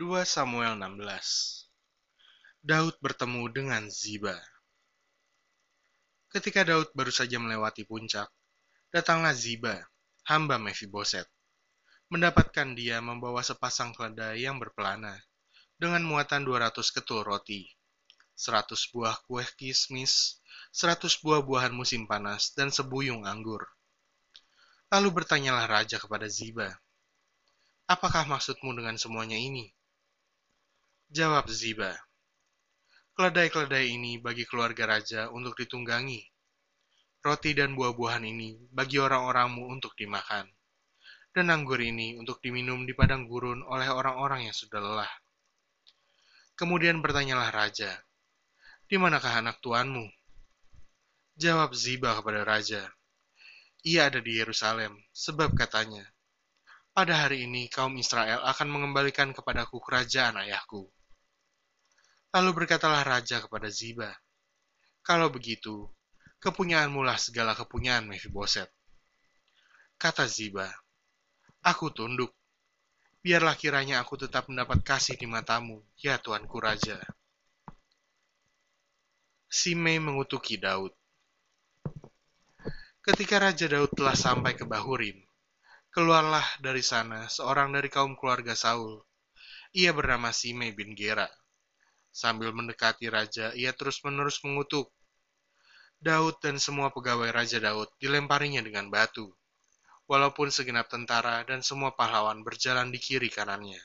2 Samuel 16 Daud bertemu dengan Ziba Ketika Daud baru saja melewati puncak, datanglah Ziba, hamba Mephiboset. Mendapatkan dia membawa sepasang keledai yang berpelana, dengan muatan 200 ketul roti, 100 buah kue kismis, 100 buah-buahan musim panas, dan sebuyung anggur. Lalu bertanyalah raja kepada Ziba, Apakah maksudmu dengan semuanya ini? Jawab Ziba, Keledai-keledai ini bagi keluarga raja untuk ditunggangi. Roti dan buah-buahan ini bagi orang-orangmu untuk dimakan. Dan anggur ini untuk diminum di padang gurun oleh orang-orang yang sudah lelah. Kemudian bertanyalah raja, di manakah anak tuanmu? Jawab Ziba kepada raja, ia ada di Yerusalem, sebab katanya, pada hari ini kaum Israel akan mengembalikan kepadaku kerajaan ayahku. Lalu berkatalah raja kepada Ziba, Kalau begitu, kepunyaanmu lah segala kepunyaan Mephiboset. Kata Ziba, Aku tunduk. Biarlah kiranya aku tetap mendapat kasih di matamu, ya tuanku raja. Simei mengutuki Daud. Ketika Raja Daud telah sampai ke Bahurim, Keluarlah dari sana seorang dari kaum keluarga Saul. Ia bernama Simei bin Gera. Sambil mendekati raja, ia terus-menerus mengutuk. Daud dan semua pegawai Raja Daud dilemparinya dengan batu, walaupun segenap tentara dan semua pahlawan berjalan di kiri kanannya.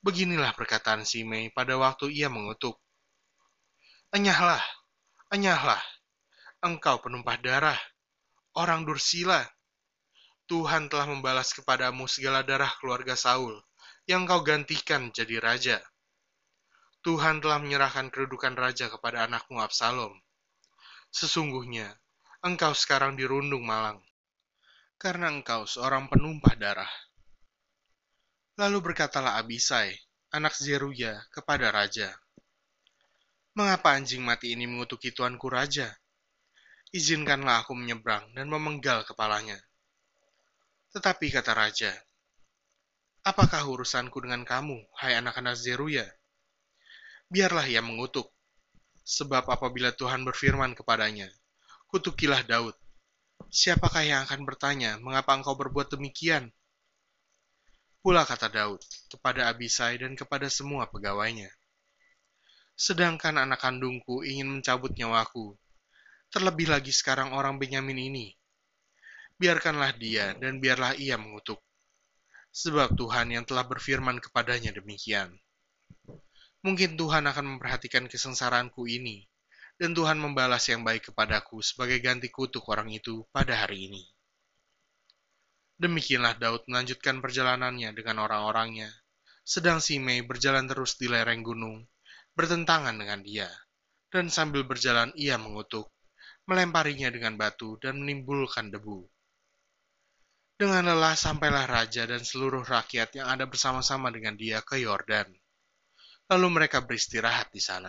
Beginilah perkataan Simei pada waktu ia mengutuk. Enyahlah, enyahlah, engkau penumpah darah, orang dursila, Tuhan telah membalas kepadamu segala darah keluarga Saul, yang kau gantikan jadi raja. Tuhan telah menyerahkan kedudukan raja kepada anakmu Absalom. Sesungguhnya, engkau sekarang dirundung malang, karena engkau seorang penumpah darah. Lalu berkatalah Abisai, anak Zeruya, kepada raja, Mengapa anjing mati ini mengutuki tuanku raja? Izinkanlah aku menyeberang dan memenggal kepalanya. Tetapi kata raja, Apakah urusanku dengan kamu, hai anak-anak Zeruya? Biarlah ia mengutuk, sebab apabila Tuhan berfirman kepadanya, kutukilah Daud. Siapakah yang akan bertanya, mengapa engkau berbuat demikian? Pula kata Daud kepada Abisai dan kepada semua pegawainya. Sedangkan anak kandungku ingin mencabut nyawaku, terlebih lagi sekarang orang Benyamin ini, biarkanlah dia dan biarlah ia mengutuk. Sebab Tuhan yang telah berfirman kepadanya demikian. Mungkin Tuhan akan memperhatikan kesengsaraanku ini, dan Tuhan membalas yang baik kepadaku sebagai ganti kutuk orang itu pada hari ini. Demikianlah Daud melanjutkan perjalanannya dengan orang-orangnya, sedang Simei berjalan terus di lereng gunung, bertentangan dengan dia, dan sambil berjalan ia mengutuk, melemparinya dengan batu dan menimbulkan debu. Dengan lelah sampailah raja dan seluruh rakyat yang ada bersama-sama dengan dia ke Yordan. Lalu mereka beristirahat di sana.